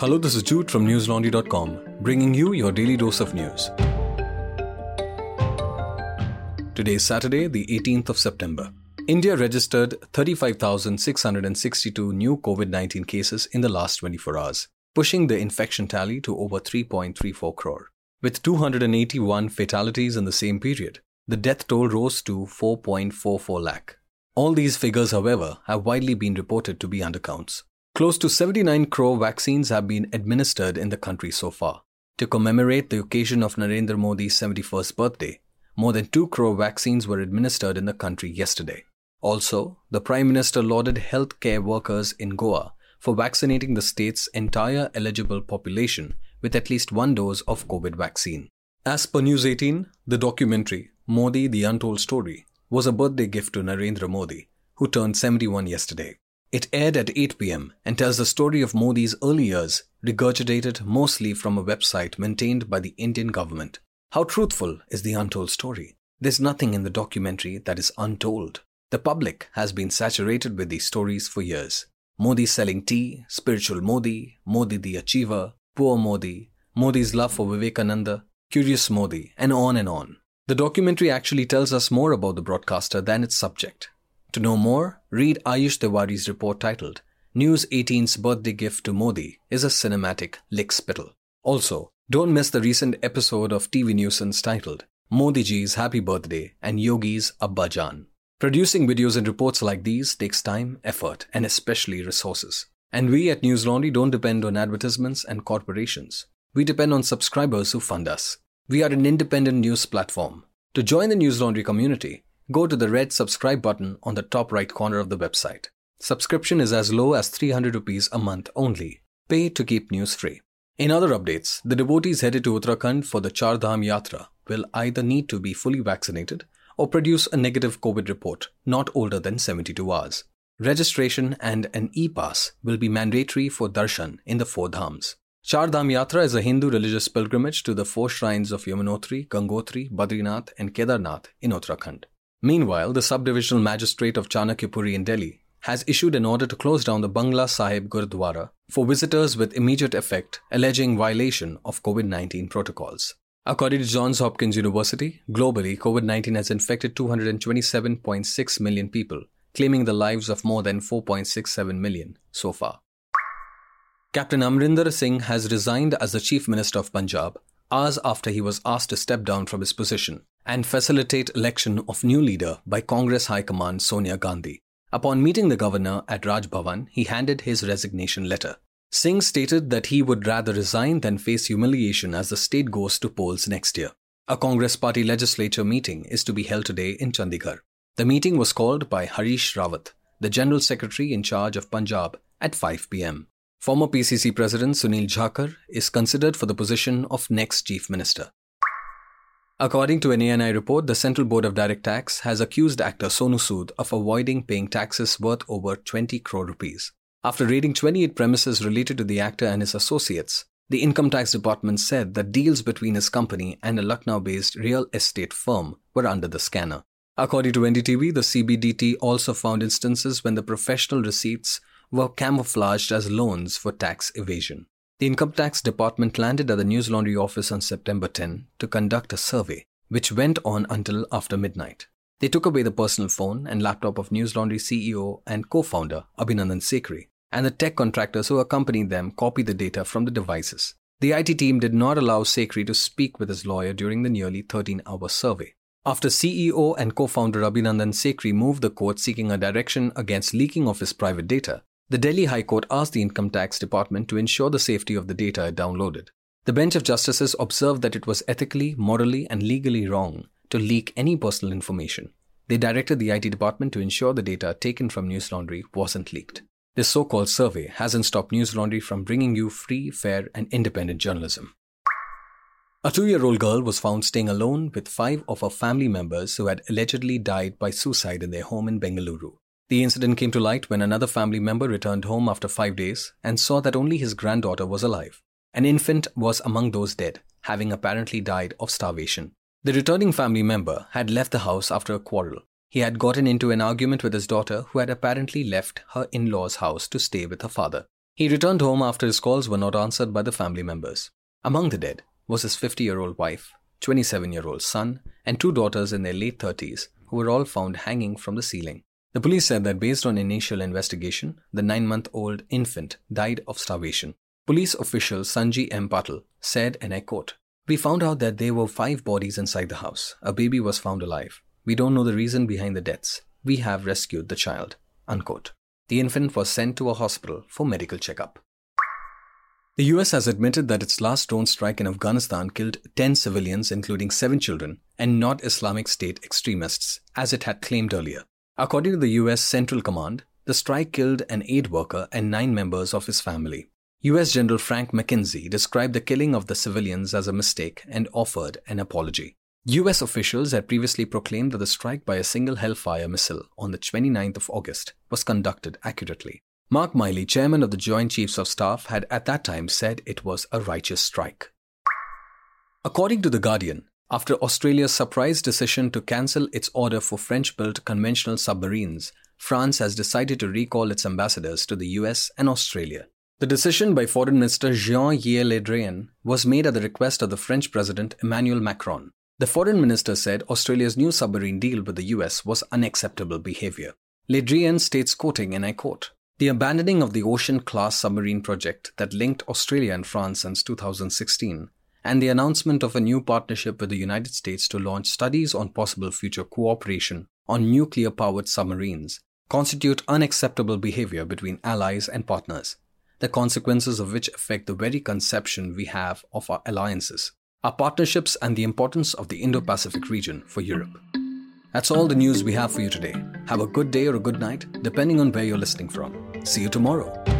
Hello, this is Jude from newslaundry.com, bringing you your daily dose of news. Today is Saturday, the 18th of September. India registered 35,662 new COVID 19 cases in the last 24 hours, pushing the infection tally to over 3.34 crore. With 281 fatalities in the same period, the death toll rose to 4.44 lakh. All these figures, however, have widely been reported to be undercounts. Close to 79 crore vaccines have been administered in the country so far. To commemorate the occasion of Narendra Modi's 71st birthday, more than 2 crore vaccines were administered in the country yesterday. Also, the Prime Minister lauded healthcare workers in Goa for vaccinating the state's entire eligible population with at least one dose of COVID vaccine. As per News 18, the documentary Modi the Untold Story was a birthday gift to Narendra Modi, who turned 71 yesterday. It aired at 8 pm and tells the story of Modi's early years, regurgitated mostly from a website maintained by the Indian government. How truthful is the untold story? There's nothing in the documentary that is untold. The public has been saturated with these stories for years. Modi selling tea, spiritual Modi, Modi the achiever, poor Modi, Modi's love for Vivekananda, curious Modi, and on and on. The documentary actually tells us more about the broadcaster than its subject. To know more, read Ayush Tewari's report titled News 18's Birthday Gift to Modi is a cinematic lick spittle. Also, don't miss the recent episode of TV Nuisance titled Modi Ji's Happy Birthday and Yogi's Abbajan. Producing videos and reports like these takes time, effort, and especially resources. And we at News Laundry don't depend on advertisements and corporations. We depend on subscribers who fund us. We are an independent news platform. To join the News Laundry community, go to the red subscribe button on the top right corner of the website. Subscription is as low as 300 rupees a month only. Pay to keep news free. In other updates, the devotees headed to Uttarakhand for the Char Dham Yatra will either need to be fully vaccinated or produce a negative COVID report not older than 72 hours. Registration and an e-pass will be mandatory for darshan in the four dhams. Char Dham Yatra is a Hindu religious pilgrimage to the four shrines of Yamunotri, Gangotri, Badrinath and Kedarnath in Uttarakhand. Meanwhile, the subdivisional magistrate of Chanakyapuri in Delhi has issued an order to close down the Bangla Sahib Gurdwara for visitors with immediate effect, alleging violation of COVID 19 protocols. According to Johns Hopkins University, globally, COVID 19 has infected 227.6 million people, claiming the lives of more than 4.67 million so far. Captain Amrinder Singh has resigned as the Chief Minister of Punjab hours after he was asked to step down from his position and facilitate election of new leader by Congress High Command Sonia Gandhi. Upon meeting the governor at Raj Bhavan, he handed his resignation letter. Singh stated that he would rather resign than face humiliation as the state goes to polls next year. A Congress party legislature meeting is to be held today in Chandigarh. The meeting was called by Harish Rawat, the General Secretary in charge of Punjab, at 5 pm. Former PCC President Sunil Jakhar is considered for the position of next Chief Minister. According to an ANI report, the Central Board of Direct Tax has accused actor Sonu Sood of avoiding paying taxes worth over 20 crore rupees. After raiding 28 premises related to the actor and his associates, the Income Tax Department said that deals between his company and a Lucknow based real estate firm were under the scanner. According to NDTV, the CBDT also found instances when the professional receipts were camouflaged as loans for tax evasion. The Income Tax Department landed at the News Laundry office on September 10 to conduct a survey, which went on until after midnight. They took away the personal phone and laptop of News Laundry CEO and co founder Abhinandan Sekhri, and the tech contractors who accompanied them copied the data from the devices. The IT team did not allow Sekhri to speak with his lawyer during the nearly 13 hour survey. After CEO and co founder Abhinandan Sekhri moved the court seeking a direction against leaking of his private data, the Delhi High Court asked the Income Tax Department to ensure the safety of the data it downloaded. The bench of justices observed that it was ethically, morally, and legally wrong to leak any personal information. They directed the IT department to ensure the data taken from News Laundry wasn't leaked. This so called survey hasn't stopped News Laundry from bringing you free, fair, and independent journalism. A two year old girl was found staying alone with five of her family members who had allegedly died by suicide in their home in Bengaluru. The incident came to light when another family member returned home after five days and saw that only his granddaughter was alive. An infant was among those dead, having apparently died of starvation. The returning family member had left the house after a quarrel. He had gotten into an argument with his daughter, who had apparently left her in law's house to stay with her father. He returned home after his calls were not answered by the family members. Among the dead was his 50 year old wife, 27 year old son, and two daughters in their late 30s who were all found hanging from the ceiling. The police said that based on initial investigation, the nine month old infant died of starvation. Police official Sanjeev M. Patil said, and I quote, We found out that there were five bodies inside the house. A baby was found alive. We don't know the reason behind the deaths. We have rescued the child. Unquote. The infant was sent to a hospital for medical checkup. The US has admitted that its last drone strike in Afghanistan killed 10 civilians, including 7 children, and not Islamic State extremists, as it had claimed earlier. According to the US Central Command, the strike killed an aid worker and nine members of his family. US General Frank McKenzie described the killing of the civilians as a mistake and offered an apology. US officials had previously proclaimed that the strike by a single Hellfire missile on the 29th of August was conducted accurately. Mark Milley, chairman of the Joint Chiefs of Staff, had at that time said it was a righteous strike. According to The Guardian, after Australia's surprise decision to cancel its order for French built conventional submarines, France has decided to recall its ambassadors to the US and Australia. The decision by Foreign Minister Jean Yves Le Drian was made at the request of the French President Emmanuel Macron. The Foreign Minister said Australia's new submarine deal with the US was unacceptable behavior. Le Drian states, quoting, and I quote, the abandoning of the Ocean class submarine project that linked Australia and France since 2016, and the announcement of a new partnership with the United States to launch studies on possible future cooperation on nuclear powered submarines, constitute unacceptable behavior between allies and partners, the consequences of which affect the very conception we have of our alliances, our partnerships, and the importance of the Indo Pacific region for Europe. That's all the news we have for you today. Have a good day or a good night, depending on where you're listening from. See you tomorrow.